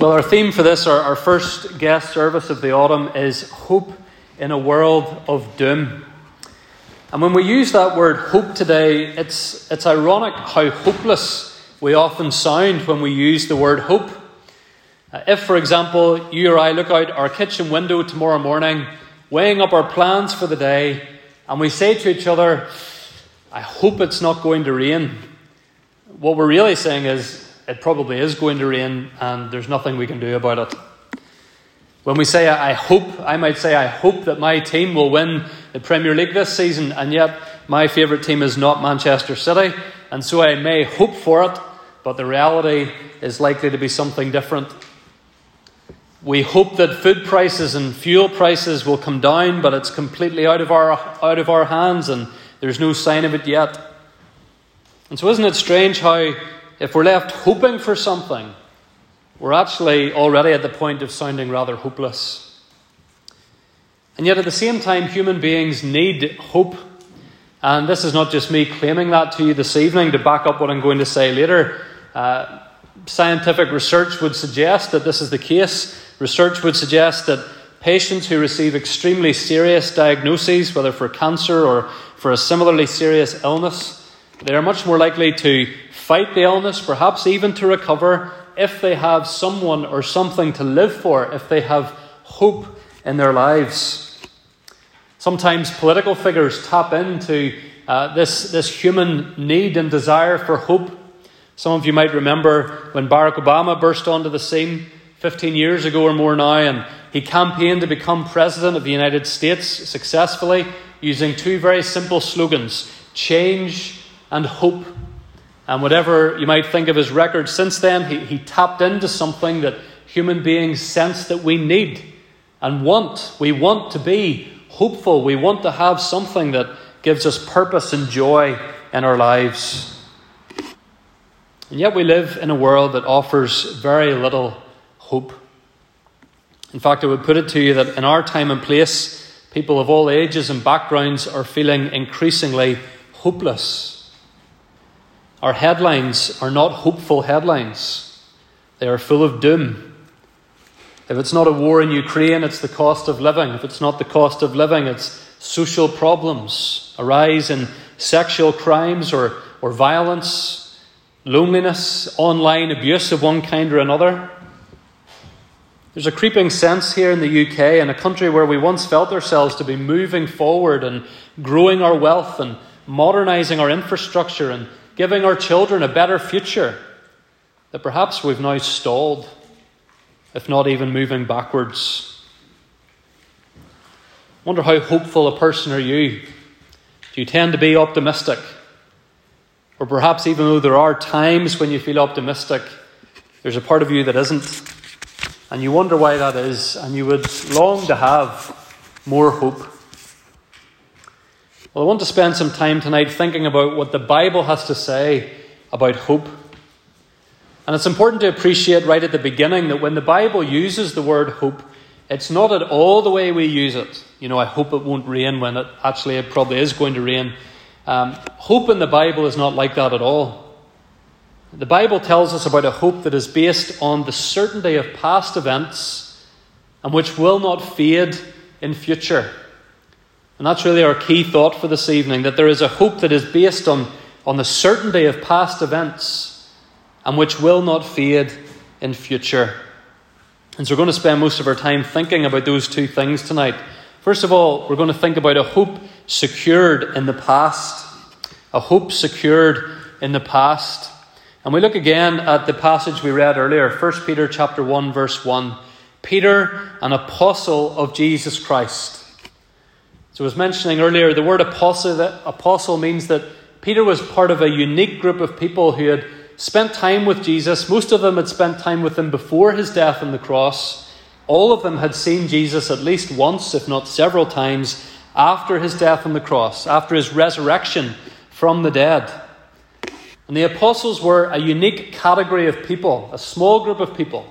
Well, our theme for this, our, our first guest service of the autumn, is hope in a world of doom. And when we use that word hope today, it's, it's ironic how hopeless we often sound when we use the word hope. Uh, if, for example, you or I look out our kitchen window tomorrow morning, weighing up our plans for the day, and we say to each other, I hope it's not going to rain, what we're really saying is, it probably is going to rain and there's nothing we can do about it. When we say, I hope, I might say, I hope that my team will win the Premier League this season, and yet my favourite team is not Manchester City, and so I may hope for it, but the reality is likely to be something different. We hope that food prices and fuel prices will come down, but it's completely out of our, out of our hands, and there's no sign of it yet. And so, isn't it strange how if we're left hoping for something, we're actually already at the point of sounding rather hopeless. And yet, at the same time, human beings need hope. And this is not just me claiming that to you this evening to back up what I'm going to say later. Uh, scientific research would suggest that this is the case. Research would suggest that patients who receive extremely serious diagnoses, whether for cancer or for a similarly serious illness, they are much more likely to fight the illness, perhaps even to recover, if they have someone or something to live for, if they have hope in their lives. Sometimes political figures tap into uh, this, this human need and desire for hope. Some of you might remember when Barack Obama burst onto the scene 15 years ago or more now, and he campaigned to become president of the United States successfully using two very simple slogans change and hope. And whatever you might think of his record since then, he, he tapped into something that human beings sense that we need and want. We want to be hopeful. We want to have something that gives us purpose and joy in our lives. And yet we live in a world that offers very little hope. In fact, I would put it to you that in our time and place, people of all ages and backgrounds are feeling increasingly hopeless. Our headlines are not hopeful headlines, they are full of doom. If it's not a war in Ukraine, it's the cost of living. If it's not the cost of living, it's social problems, a rise in sexual crimes or, or violence, loneliness, online abuse of one kind or another. There's a creeping sense here in the UK, in a country where we once felt ourselves to be moving forward and growing our wealth and modernising our infrastructure and giving our children a better future, that perhaps we've now stalled, if not even moving backwards. I wonder how hopeful a person are you? Do you tend to be optimistic? Or perhaps, even though there are times when you feel optimistic, there's a part of you that isn't. And you wonder why that is, and you would long to have more hope. Well, I want to spend some time tonight thinking about what the Bible has to say about hope. And it's important to appreciate right at the beginning that when the Bible uses the word hope, it's not at all the way we use it. You know, I hope it won't rain when it actually it probably is going to rain. Um, hope in the Bible is not like that at all. The Bible tells us about a hope that is based on the certainty of past events and which will not fade in future. And that's really our key thought for this evening that there is a hope that is based on, on the certainty of past events and which will not fade in future. And so we're going to spend most of our time thinking about those two things tonight. First of all, we're going to think about a hope secured in the past. A hope secured in the past. And we look again at the passage we read earlier, 1 Peter chapter 1 verse 1. Peter, an apostle of Jesus Christ so, I was mentioning earlier, the word apostle, that apostle means that Peter was part of a unique group of people who had spent time with Jesus. Most of them had spent time with him before his death on the cross. All of them had seen Jesus at least once, if not several times, after his death on the cross, after his resurrection from the dead. And the apostles were a unique category of people, a small group of people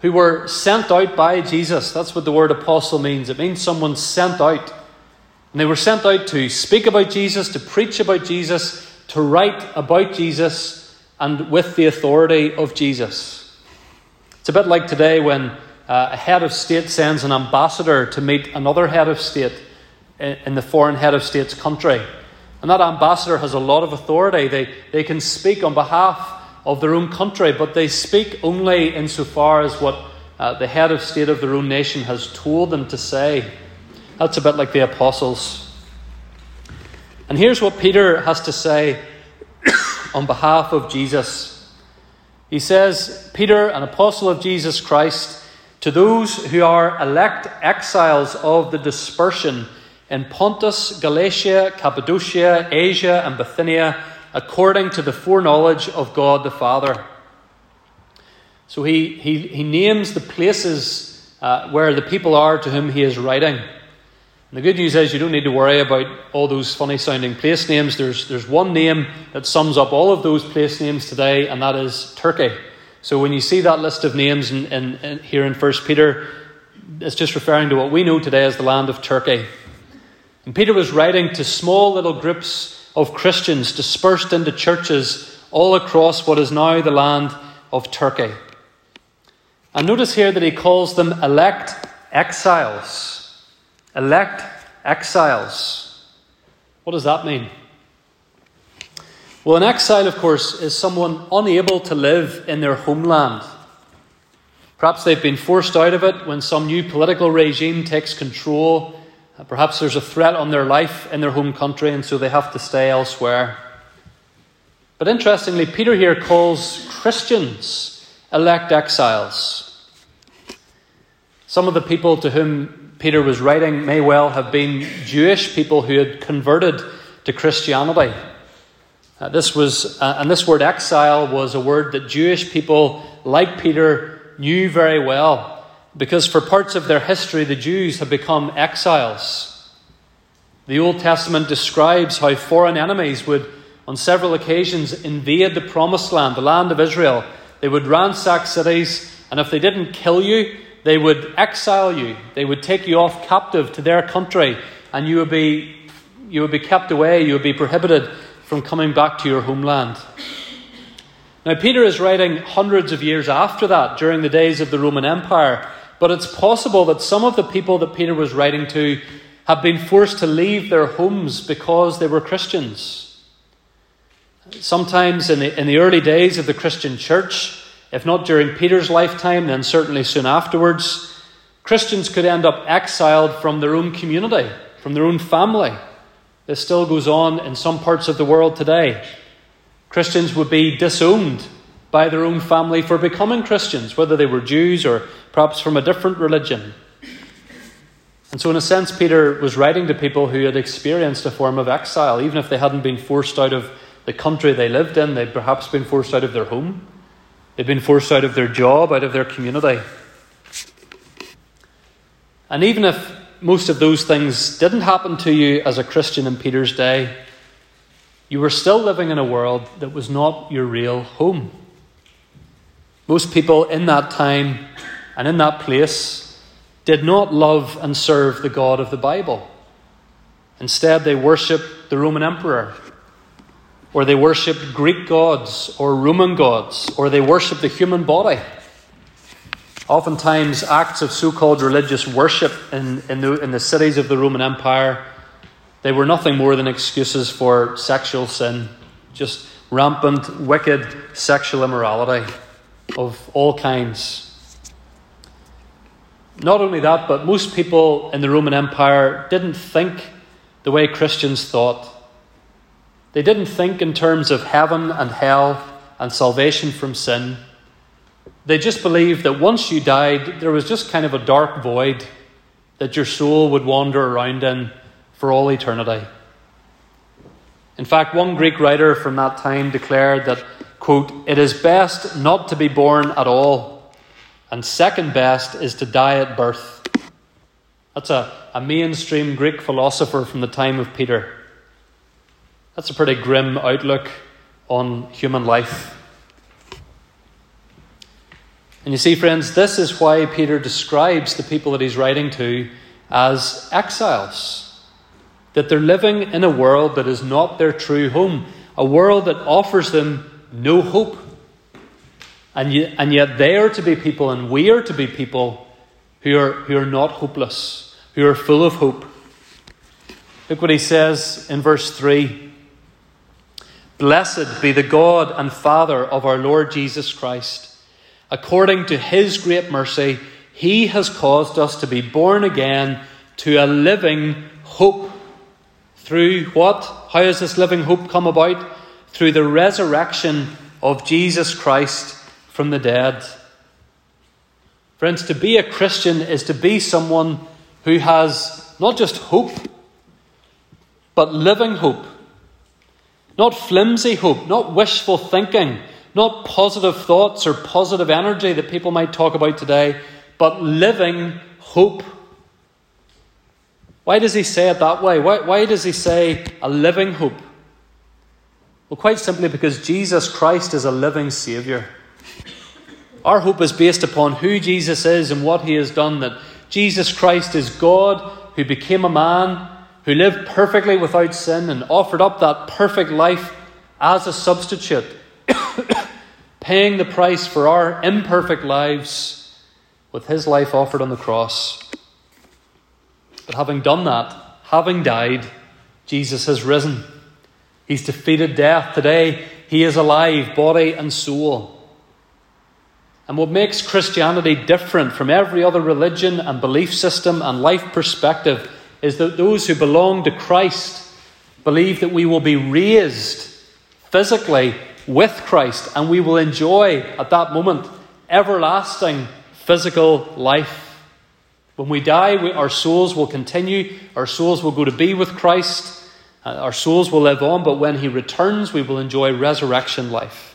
who were sent out by Jesus. That's what the word apostle means. It means someone sent out. And they were sent out to speak about Jesus, to preach about Jesus, to write about Jesus, and with the authority of Jesus. It's a bit like today when uh, a head of state sends an ambassador to meet another head of state in, in the foreign head of state's country. And that ambassador has a lot of authority. They, they can speak on behalf of their own country, but they speak only insofar as what uh, the head of state of their own nation has told them to say. That's a bit like the apostles. And here's what Peter has to say on behalf of Jesus. He says, Peter, an apostle of Jesus Christ, to those who are elect exiles of the dispersion in Pontus, Galatia, Cappadocia, Asia, and Bithynia, according to the foreknowledge of God the Father. So he, he, he names the places uh, where the people are to whom he is writing. And the good news is you don't need to worry about all those funny sounding place names. There's, there's one name that sums up all of those place names today, and that is Turkey. So when you see that list of names in, in, in here in 1 Peter, it's just referring to what we know today as the land of Turkey. And Peter was writing to small little groups of Christians dispersed into churches all across what is now the land of Turkey. And notice here that he calls them elect exiles. Elect exiles. What does that mean? Well, an exile, of course, is someone unable to live in their homeland. Perhaps they've been forced out of it when some new political regime takes control. Uh, perhaps there's a threat on their life in their home country, and so they have to stay elsewhere. But interestingly, Peter here calls Christians elect exiles. Some of the people to whom Peter was writing may well have been Jewish people who had converted to Christianity. Uh, this was, uh, and this word exile was a word that Jewish people, like Peter, knew very well, because for parts of their history, the Jews had become exiles. The Old Testament describes how foreign enemies would, on several occasions, invade the promised land, the land of Israel. They would ransack cities, and if they didn't kill you, they would exile you. They would take you off captive to their country, and you would be, you would be kept away, you would be prohibited from coming back to your homeland. Now, Peter is writing hundreds of years after that, during the days of the Roman Empire, but it's possible that some of the people that Peter was writing to have been forced to leave their homes because they were Christians. Sometimes in the, in the early days of the Christian church, if not during Peter's lifetime, then certainly soon afterwards, Christians could end up exiled from their own community, from their own family. This still goes on in some parts of the world today. Christians would be disowned by their own family for becoming Christians, whether they were Jews or perhaps from a different religion. And so, in a sense, Peter was writing to people who had experienced a form of exile, even if they hadn't been forced out of the country they lived in, they'd perhaps been forced out of their home, they'd been forced out of their job, out of their community. And even if most of those things didn't happen to you as a Christian in Peter's day, you were still living in a world that was not your real home. Most people in that time and in that place did not love and serve the God of the Bible. Instead, they worshipped the Roman emperor, or they worshipped Greek gods or Roman gods, or they worshipped the human body. Oftentimes, acts of so called religious worship in, in, the, in the cities of the Roman Empire, they were nothing more than excuses for sexual sin, just rampant, wicked sexual immorality of all kinds. Not only that, but most people in the Roman Empire didn't think the way Christians thought. They didn't think in terms of heaven and hell and salvation from sin. They just believed that once you died, there was just kind of a dark void that your soul would wander around in for all eternity. In fact, one Greek writer from that time declared that, quote, it is best not to be born at all, and second best is to die at birth. That's a, a mainstream Greek philosopher from the time of Peter. That's a pretty grim outlook on human life. And you see, friends, this is why Peter describes the people that he's writing to as exiles. That they're living in a world that is not their true home, a world that offers them no hope. And yet, and yet they are to be people, and we are to be people who are, who are not hopeless, who are full of hope. Look what he says in verse 3 Blessed be the God and Father of our Lord Jesus Christ. According to his great mercy, he has caused us to be born again to a living hope. Through what? How has this living hope come about? Through the resurrection of Jesus Christ from the dead. Friends, to be a Christian is to be someone who has not just hope, but living hope. Not flimsy hope, not wishful thinking, not positive thoughts or positive energy that people might talk about today, but living hope. Why does he say it that way? Why, why does he say a living hope? Well, quite simply because Jesus Christ is a living Saviour. Our hope is based upon who Jesus is and what he has done, that Jesus Christ is God who became a man, who lived perfectly without sin and offered up that perfect life as a substitute, paying the price for our imperfect lives with his life offered on the cross. But having done that, having died, Jesus has risen. He's defeated death. Today, he is alive, body and soul. And what makes Christianity different from every other religion and belief system and life perspective is that those who belong to Christ believe that we will be raised physically with Christ and we will enjoy at that moment everlasting physical life. When we die, we, our souls will continue, our souls will go to be with Christ, uh, our souls will live on, but when He returns, we will enjoy resurrection life.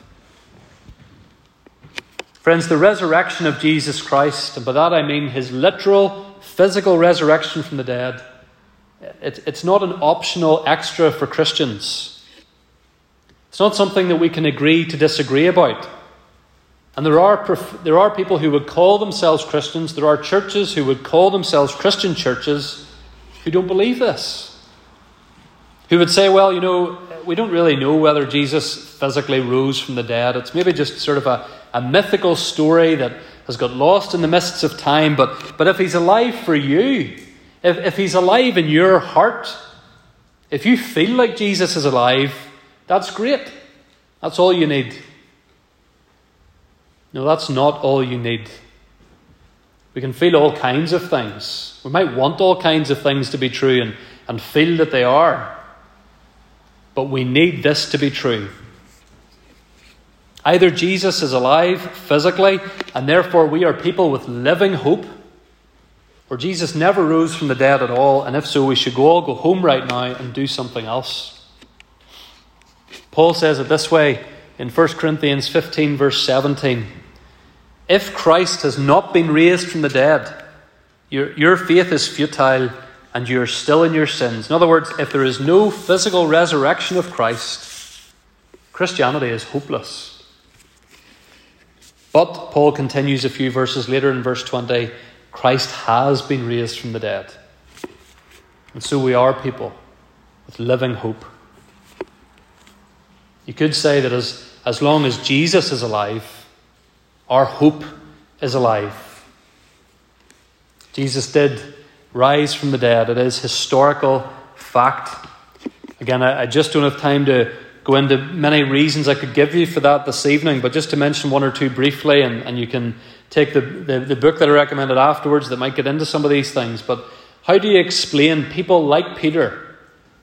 Friends, the resurrection of Jesus Christ, and by that I mean his literal physical resurrection from the dead, it, it's not an optional extra for Christians. It's not something that we can agree to disagree about. And there are, there are people who would call themselves Christians, there are churches who would call themselves Christian churches who don't believe this. Who would say, well, you know, we don't really know whether Jesus physically rose from the dead. It's maybe just sort of a, a mythical story that has got lost in the mists of time. But, but if he's alive for you, if, if he's alive in your heart, if you feel like Jesus is alive, that's great. That's all you need. No, that's not all you need. We can feel all kinds of things. We might want all kinds of things to be true and, and feel that they are. But we need this to be true. Either Jesus is alive physically, and therefore we are people with living hope, or Jesus never rose from the dead at all, and if so, we should all go home right now and do something else. Paul says it this way in 1 Corinthians 15, verse 17 If Christ has not been raised from the dead, your, your faith is futile and you're still in your sins. In other words, if there is no physical resurrection of Christ, Christianity is hopeless. But Paul continues a few verses later in verse 20 Christ has been raised from the dead. And so we are people with living hope. You could say that as, as long as Jesus is alive, our hope is alive. Jesus did rise from the dead. It is historical fact. Again, I, I just don't have time to go into many reasons I could give you for that this evening, but just to mention one or two briefly, and, and you can take the, the, the book that I recommended afterwards that might get into some of these things. But how do you explain people like Peter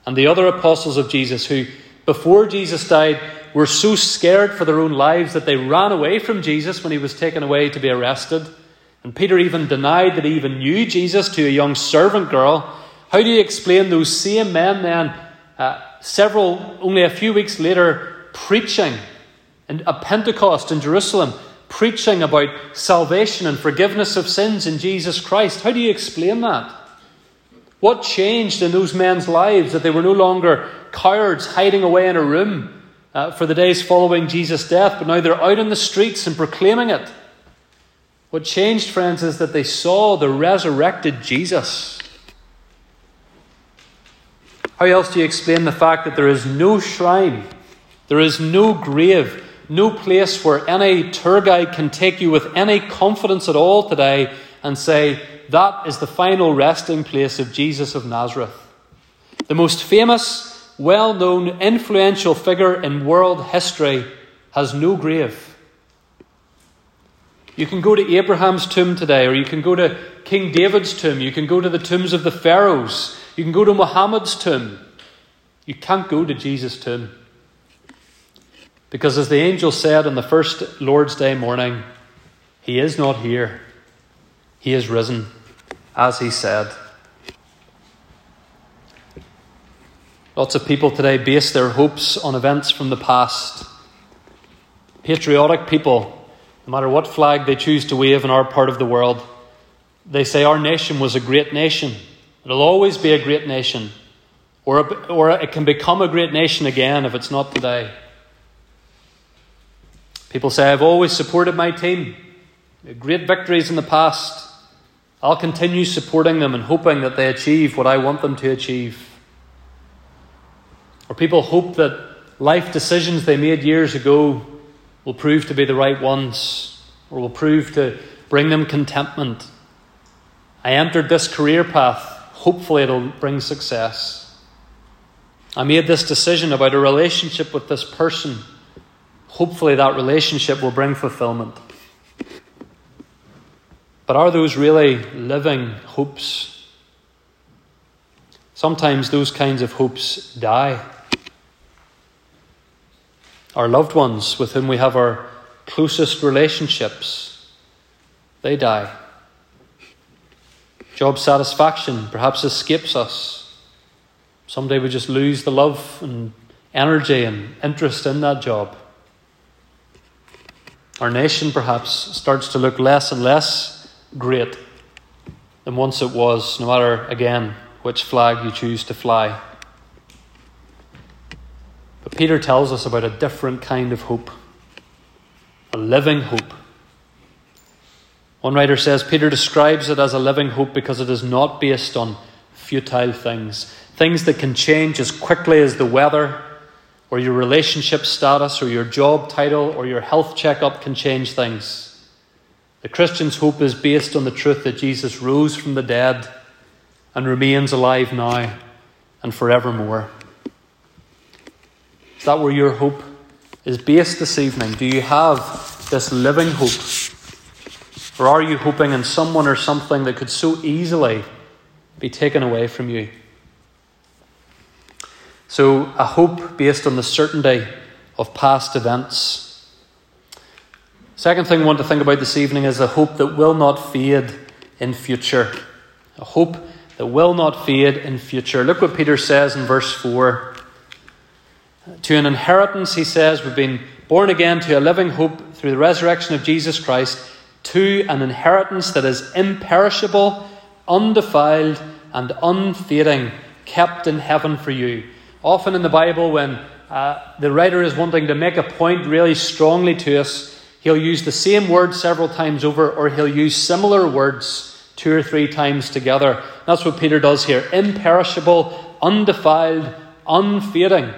and the other apostles of Jesus who, before Jesus died, were so scared for their own lives that they ran away from Jesus when he was taken away to be arrested? And Peter even denied that he even knew Jesus to a young servant girl. How do you explain those same men then? Uh, several, only a few weeks later, preaching at Pentecost in Jerusalem, preaching about salvation and forgiveness of sins in Jesus Christ. How do you explain that? What changed in those men's lives that they were no longer cowards hiding away in a room uh, for the days following Jesus' death, but now they're out in the streets and proclaiming it? What changed, friends, is that they saw the resurrected Jesus. How else do you explain the fact that there is no shrine, there is no grave no place where any tour guide can take you with any confidence at all today and say, that is the final resting place of Jesus of Nazareth. The most famous, well known, influential figure in world history has no grave. You can go to Abraham's tomb today, or you can go to King David's tomb, you can go to the tombs of the pharaohs, you can go to Muhammad's tomb. You can't go to Jesus' tomb. Because as the angel said on the first Lord's Day morning, He is not here. He is risen, as He said. Lots of people today base their hopes on events from the past. Patriotic people, no matter what flag they choose to wave in our part of the world, they say our nation was a great nation. It'll always be a great nation. Or, or it can become a great nation again if it's not today. People say, I've always supported my team. Great victories in the past. I'll continue supporting them and hoping that they achieve what I want them to achieve. Or people hope that life decisions they made years ago will prove to be the right ones or will prove to bring them contentment. I entered this career path, hopefully, it'll bring success. I made this decision about a relationship with this person hopefully that relationship will bring fulfillment. But are those really living hopes? Sometimes those kinds of hopes die. Our loved ones with whom we have our closest relationships, they die. Job satisfaction perhaps escapes us. Someday we just lose the love and energy and interest in that job. Our nation perhaps starts to look less and less great than once it was, no matter, again, which flag you choose to fly. But Peter tells us about a different kind of hope, a living hope. One writer says Peter describes it as a living hope because it is not based on futile things, things that can change as quickly as the weather or your relationship status, or your job title, or your health checkup can change things. The Christian's hope is based on the truth that Jesus rose from the dead and remains alive now and forevermore. Is that where your hope is based this evening? Do you have this living hope? Or are you hoping in someone or something that could so easily be taken away from you? So, a hope based on the certainty of past events. Second thing I want to think about this evening is a hope that will not fade in future. A hope that will not fade in future. Look what Peter says in verse 4. To an inheritance, he says, we've been born again to a living hope through the resurrection of Jesus Christ, to an inheritance that is imperishable, undefiled, and unfading, kept in heaven for you. Often in the Bible, when uh, the writer is wanting to make a point really strongly to us, he'll use the same word several times over, or he'll use similar words two or three times together. That's what Peter does here imperishable, undefiled, unfading.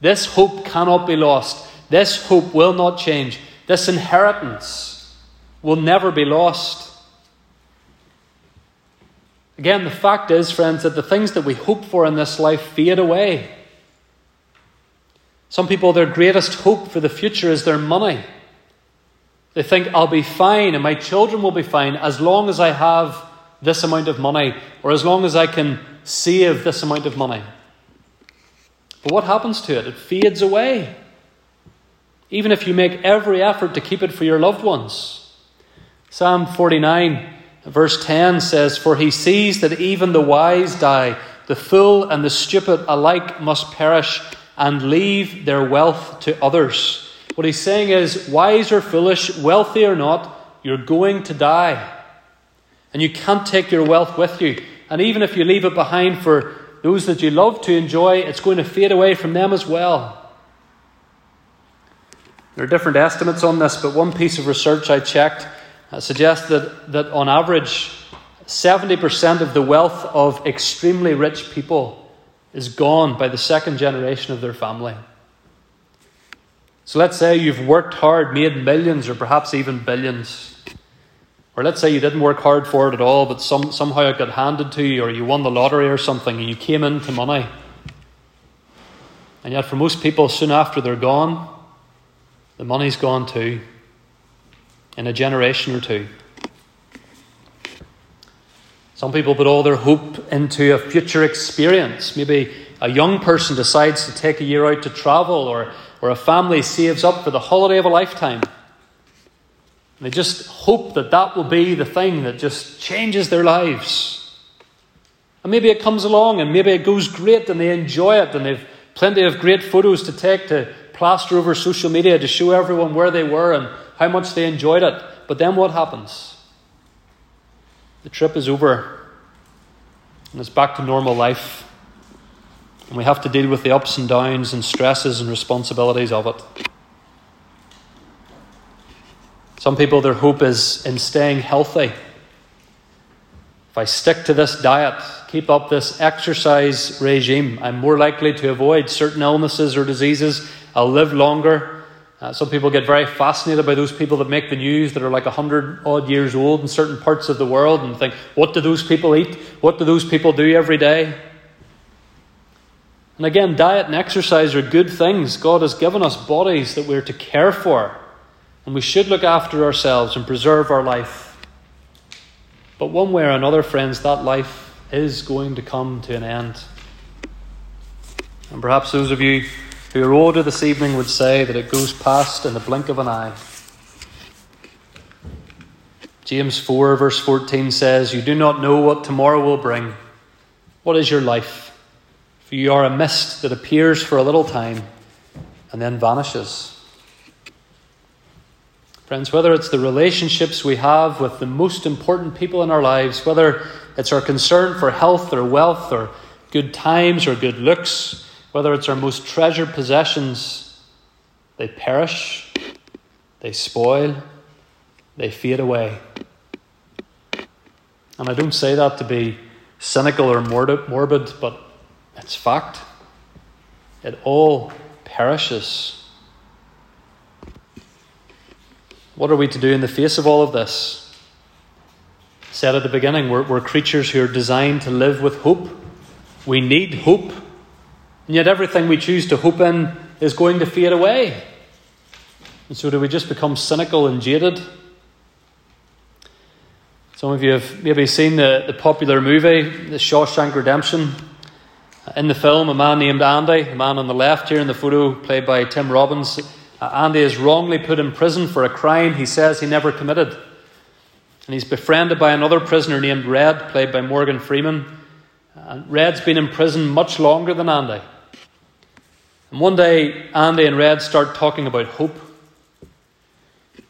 This hope cannot be lost. This hope will not change. This inheritance will never be lost. Again, the fact is, friends, that the things that we hope for in this life fade away. Some people, their greatest hope for the future is their money. They think, I'll be fine and my children will be fine as long as I have this amount of money or as long as I can save this amount of money. But what happens to it? It fades away. Even if you make every effort to keep it for your loved ones. Psalm 49 Verse 10 says, For he sees that even the wise die, the fool and the stupid alike must perish and leave their wealth to others. What he's saying is, wise or foolish, wealthy or not, you're going to die. And you can't take your wealth with you. And even if you leave it behind for those that you love to enjoy, it's going to fade away from them as well. There are different estimates on this, but one piece of research I checked Uh, suggests that, that on average, 70% of the wealth of extremely rich people is gone by the second generation of their family. So let's say you've worked hard, made millions, or perhaps even billions. Or let's say you didn't work hard for it at all, but some, somehow it got handed to you, or you won the lottery or something, and you came into money. And yet, for most people, soon after they're gone, the money's gone too, in a generation or two. Some people put all their hope into a future experience. Maybe a young person decides to take a year out to travel, or, or a family saves up for the holiday of a lifetime. They just hope that that will be the thing that just changes their lives. And maybe it comes along and maybe it goes great and they enjoy it and they've plenty of great photos to take to plaster over social media to show everyone where they were and how much they enjoyed it. But then what happens? The trip is over and it's back to normal life. And we have to deal with the ups and downs and stresses and responsibilities of it. Some people, their hope is in staying healthy. If I stick to this diet, keep up this exercise regime, I'm more likely to avoid certain illnesses or diseases. I'll live longer. Uh, some people get very fascinated by those people that make the news that are like 100 odd years old in certain parts of the world and think, what do those people eat? What do those people do every day? And again, diet and exercise are good things. God has given us bodies that we're to care for. And we should look after ourselves and preserve our life. But one way or another, friends, that life is going to come to an end. And perhaps those of you who order this evening would say that it goes past in the blink of an eye. James 4, verse 14 says, You do not know what tomorrow will bring. What is your life? For you are a mist that appears for a little time and then vanishes. Friends, whether it's the relationships we have with the most important people in our lives, whether it's our concern for health or wealth or good times or good looks, whether it's our most treasured possessions, they perish, they spoil, they fade away. And I don't say that to be cynical or morbid, but it's fact. It all perishes. What are we to do in the face of all of this? said at the beginning, we're, we're creatures who are designed to live with hope. We need hope. And yet everything we choose to hope in is going to fade away. And so do we just become cynical and jaded? Some of you have maybe seen the, the popular movie, The Shawshank Redemption. In the film, a man named Andy, the man on the left here in the photo, played by Tim Robbins, uh, Andy is wrongly put in prison for a crime he says he never committed. And he's befriended by another prisoner named Red, played by Morgan Freeman. And Red's been in prison much longer than Andy. And one day, Andy and Red start talking about hope.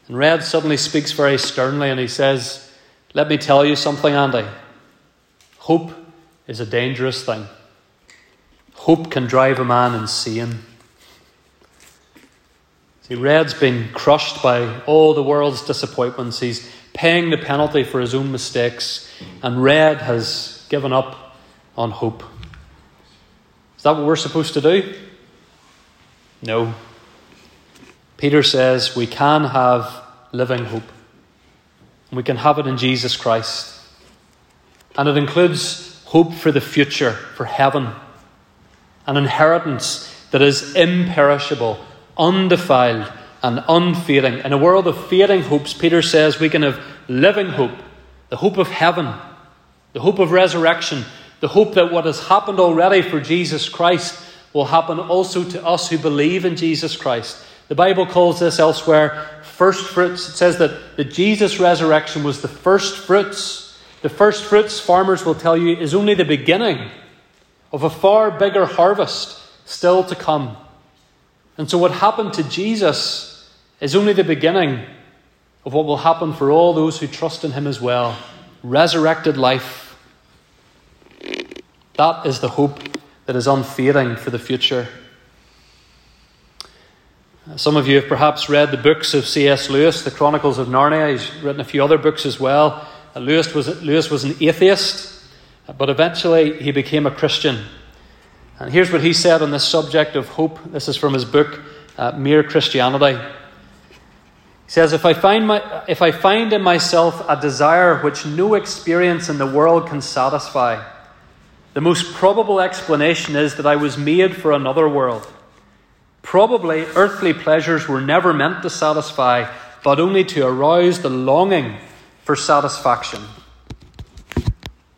And Red suddenly speaks very sternly and he says, Let me tell you something, Andy. Hope is a dangerous thing. Hope can drive a man insane. See, Red's been crushed by all the world's disappointments. He's paying the penalty for his own mistakes, and Red has given up on hope. Is that what we're supposed to do? No. Peter says we can have living hope. We can have it in Jesus Christ. And it includes hope for the future, for heaven, an inheritance that is imperishable undefiled and unfading. In a world of fading hopes, Peter says we can have living hope, the hope of heaven, the hope of resurrection, the hope that what has happened already for Jesus Christ will happen also to us who believe in Jesus Christ. The Bible calls this elsewhere first fruits. It says that the Jesus resurrection was the first fruits. The first fruits, farmers will tell you, is only the beginning of a far bigger harvest still to come. And so, what happened to Jesus is only the beginning of what will happen for all those who trust in him as well resurrected life. That is the hope that is unfading for the future. Uh, some of you have perhaps read the books of C.S. Lewis, The Chronicles of Narnia. He's written a few other books as well. Uh, Lewis was, Lewis was an atheist, uh, but eventually he became a Christian. And here's what he said on this subject of hope. This is from his book, uh, mere Christianity. He says, if I, find my, if I find in myself a desire which no experience in the world can satisfy, the most probable explanation is that I was made for another world. Probably earthly pleasures were never meant to satisfy, but only to arouse the longing for satisfaction.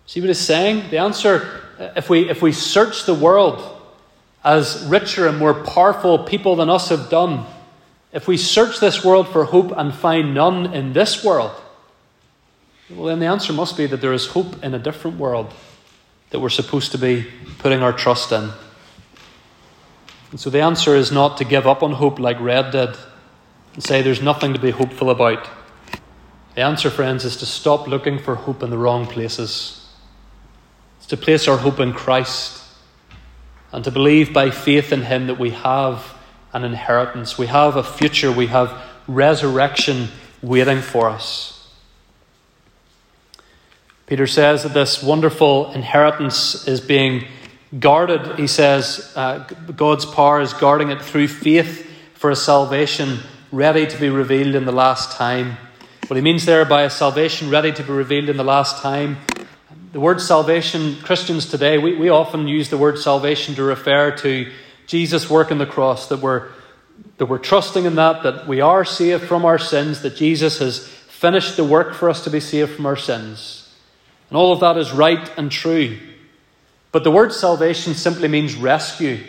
See what he's saying? The answer, if we, if we search the world as richer and more powerful people than us have done, if we search this world for hope and find none in this world, well, then the answer must be that there is hope in a different world that we're supposed to be putting our trust in. And so the answer is not to give up on hope like Red did and say there's nothing to be hopeful about. The answer, friends, is to stop looking for hope in the wrong places. It's to place our hope in Christ and to believe by faith in Him that we have an inheritance, we have a future, we have resurrection waiting for us. Peter says that this wonderful inheritance is being guarded. He says uh, God's power is guarding it through faith for a salvation ready to be revealed in the last time. What he means there by a salvation ready to be revealed in the last time, the word salvation, Christians today, we, we often use the word salvation to refer to Jesus' work on the cross, that we're, that we're trusting in that, that we are saved from our sins, that Jesus has finished the work for us to be saved from our sins. And all of that is right and true. But the word salvation simply means rescue.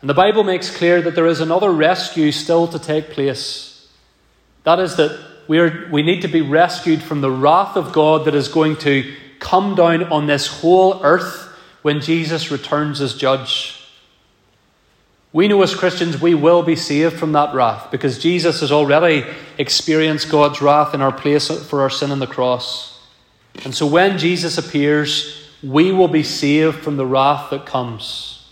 And the Bible makes clear that there is another rescue still to take place. That is, that we, are, we need to be rescued from the wrath of God that is going to come down on this whole earth when Jesus returns as judge. We know as Christians we will be saved from that wrath because Jesus has already experienced God's wrath in our place for our sin on the cross. And so when Jesus appears, we will be saved from the wrath that comes.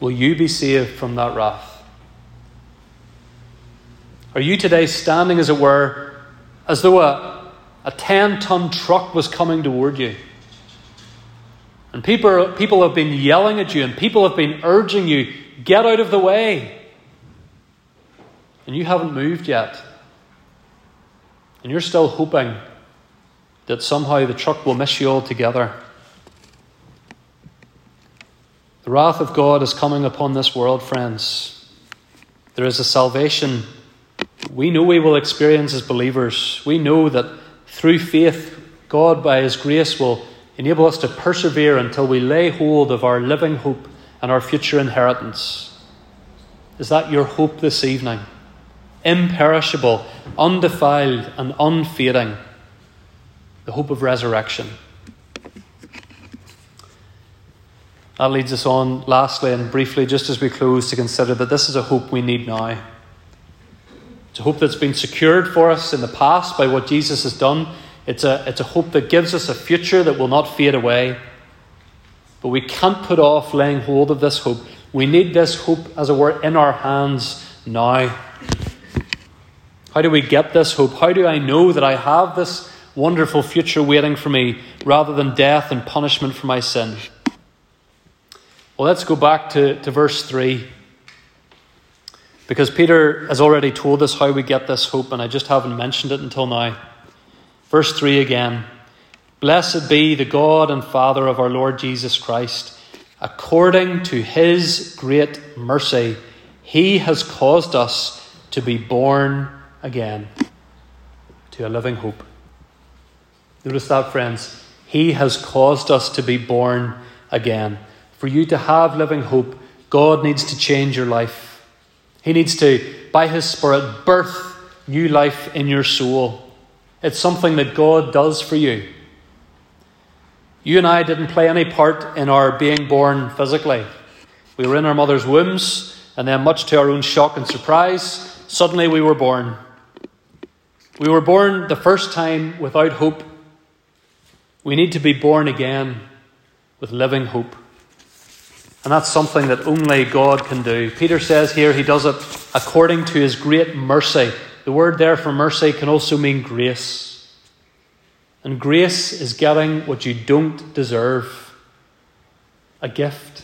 Will you be saved from that wrath? Are you today standing, as it were, as though a, a 10 ton truck was coming toward you? And people, people have been yelling at you, and people have been urging you, get out of the way. And you haven't moved yet. And you're still hoping that somehow the truck will miss you altogether. The wrath of God is coming upon this world, friends. There is a salvation we know we will experience as believers. We know that through faith, God, by His grace, will enable us to persevere until we lay hold of our living hope and our future inheritance. Is that your hope this evening? Imperishable, undefiled, and unfading. The hope of resurrection. That leads us on, lastly and briefly, just as we close, to consider that this is a hope we need now. It's a hope that's been secured for us in the past by what Jesus has done. It's a, it's a hope that gives us a future that will not fade away. But we can't put off laying hold of this hope. We need this hope, as it were, in our hands now. How do we get this hope? How do I know that I have this wonderful future waiting for me rather than death and punishment for my sin? Well, let's go back to, to verse 3. Because Peter has already told us how we get this hope, and I just haven't mentioned it until now. Verse 3 again Blessed be the God and Father of our Lord Jesus Christ. According to his great mercy, he has caused us to be born again to a living hope. Notice that, friends. He has caused us to be born again. For you to have living hope, God needs to change your life. He needs to, by His Spirit, birth new life in your soul. It's something that God does for you. You and I didn't play any part in our being born physically. We were in our mother's wombs, and then, much to our own shock and surprise, suddenly we were born. We were born the first time without hope. We need to be born again with living hope. And that's something that only God can do. Peter says here he does it according to his great mercy. The word there for mercy can also mean grace. And grace is getting what you don't deserve a gift.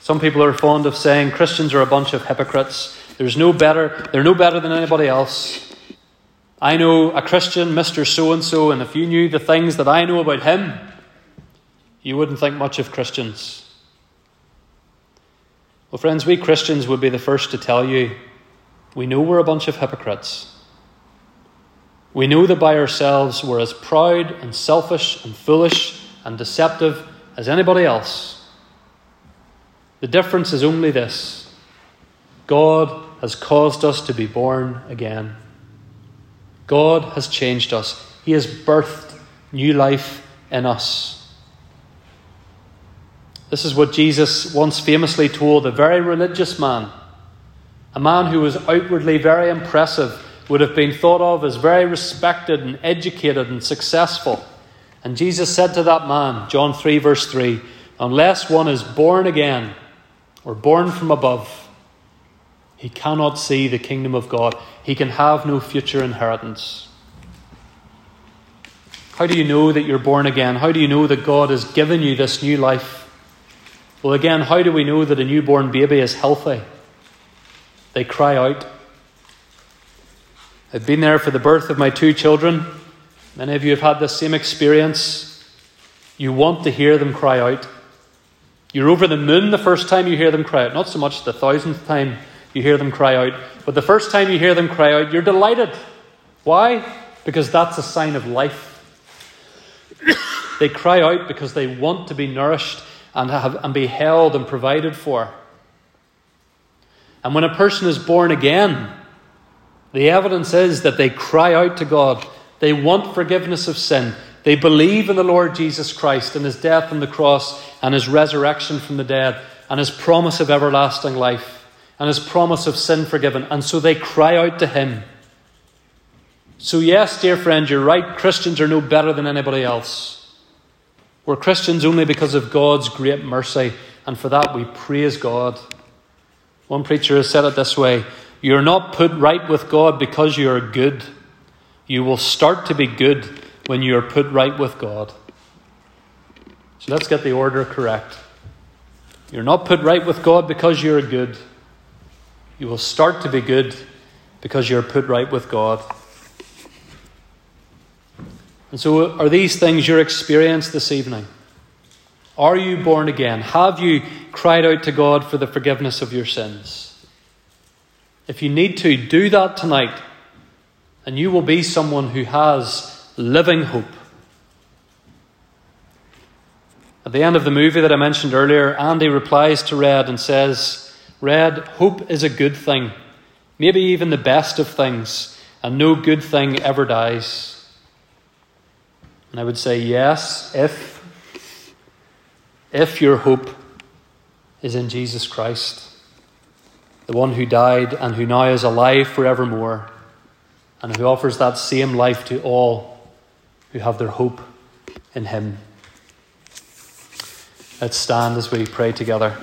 Some people are fond of saying Christians are a bunch of hypocrites. There's no better, they're no better than anybody else. I know a Christian, Mr. So and so, and if you knew the things that I know about him, you wouldn't think much of Christians. Well, friends, we Christians would be the first to tell you we know we're a bunch of hypocrites. We know that by ourselves we're as proud and selfish and foolish and deceptive as anybody else. The difference is only this God has caused us to be born again. God has changed us, He has birthed new life in us. This is what Jesus once famously told a very religious man, a man who was outwardly very impressive, would have been thought of as very respected and educated and successful. And Jesus said to that man, John 3, verse 3, unless one is born again or born from above, he cannot see the kingdom of God. He can have no future inheritance. How do you know that you're born again? How do you know that God has given you this new life? Well, again, how do we know that a newborn baby is healthy? They cry out. I've been there for the birth of my two children. Many of you have had the same experience. You want to hear them cry out. You're over the moon the first time you hear them cry out. Not so much the thousandth time you hear them cry out, but the first time you hear them cry out, you're delighted. Why? Because that's a sign of life. they cry out because they want to be nourished and, have, and be held and provided for. And when a person is born again, the evidence is that they cry out to God. They want forgiveness of sin. They believe in the Lord Jesus Christ and his death on the cross and his resurrection from the dead and his promise of everlasting life and his promise of sin forgiven. And so they cry out to him. So, yes, dear friend, you're right. Christians are no better than anybody else. We're Christians only because of God's great mercy, and for that we praise God. One preacher has said it this way You're not put right with God because you are good. You will start to be good when you are put right with God. So let's get the order correct. You're not put right with God because you're good. You will start to be good because you're put right with God. And so, are these things your experience this evening? Are you born again? Have you cried out to God for the forgiveness of your sins? If you need to, do that tonight, and you will be someone who has living hope. At the end of the movie that I mentioned earlier, Andy replies to Red and says, Red, hope is a good thing, maybe even the best of things, and no good thing ever dies. And I would say, yes, if, if your hope is in Jesus Christ, the one who died and who now is alive forevermore, and who offers that same life to all who have their hope in Him. Let's stand as we pray together.